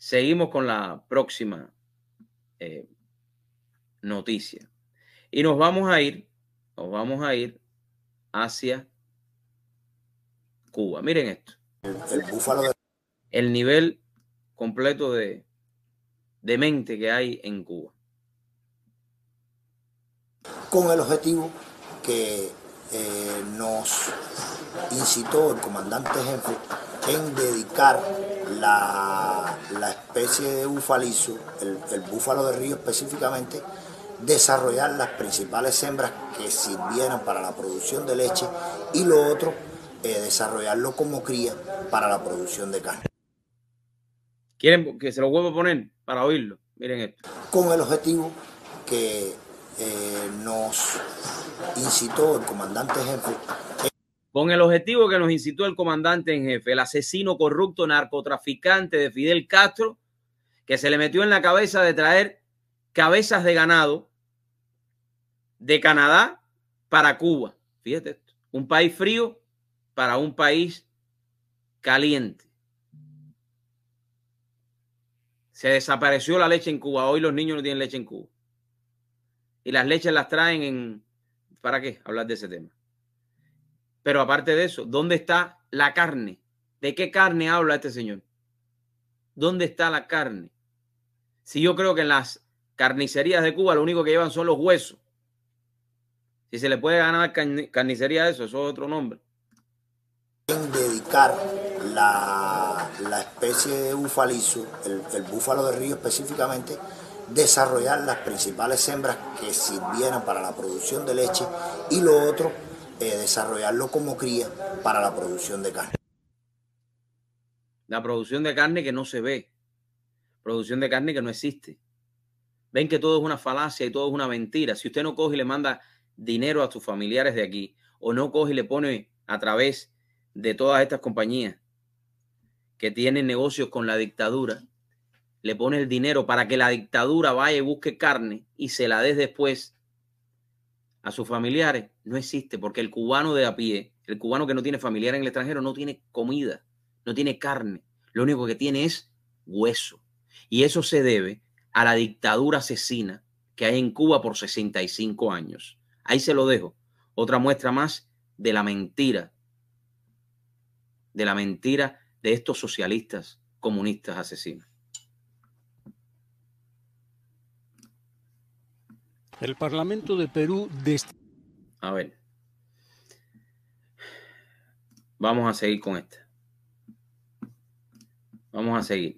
Seguimos con la próxima eh, noticia. Y nos vamos a ir, nos vamos a ir hacia Cuba. Miren esto. El, búfalo de... El nivel completo de, de mente que hay en Cuba. Con el objetivo que eh, nos incitó el comandante jefe en dedicar la, la especie de bufalizo, el, el, búfalo de río específicamente, desarrollar las principales hembras que sirvieran para la producción de leche y lo otro, eh, desarrollarlo como cría para la producción de carne. ¿Quieren que se lo vuelva a poner para oírlo? Miren esto. Con el objetivo que eh, nos incitó el comandante jefe. Con el objetivo que nos incitó el comandante en jefe, el asesino corrupto narcotraficante de Fidel Castro, que se le metió en la cabeza de traer cabezas de ganado de Canadá para Cuba. Fíjate esto, un país frío para un país caliente. Se desapareció la leche en Cuba. Hoy los niños no tienen leche en Cuba. Y las leches las traen en... ¿Para qué? Hablar de ese tema. Pero aparte de eso, ¿dónde está la carne? ¿De qué carne habla este señor? ¿Dónde está la carne? Si yo creo que en las carnicerías de Cuba lo único que llevan son los huesos. Si se le puede ganar carnicería a eso, eso es otro nombre. Dedicar la, la especie de el búfalo de río específicamente, desarrollar las principales hembras que sirvieran para la producción de leche y lo otro, eh, desarrollarlo como cría para la producción de carne. La producción de carne que no se ve, producción de carne que no existe. Ven que todo es una falacia y todo es una mentira. Si usted no coge y le manda dinero a sus familiares de aquí, o no coge y le pone a través de todas estas compañías que tienen negocios con la dictadura, le pone el dinero para que la dictadura vaya y busque carne y se la des después a sus familiares, no existe, porque el cubano de a pie, el cubano que no tiene familiar en el extranjero, no tiene comida, no tiene carne, lo único que tiene es hueso. Y eso se debe a la dictadura asesina que hay en Cuba por 65 años. Ahí se lo dejo. Otra muestra más de la mentira, de la mentira de estos socialistas comunistas asesinos. El Parlamento de Perú... A ver. Vamos a seguir con esta. Vamos a seguir.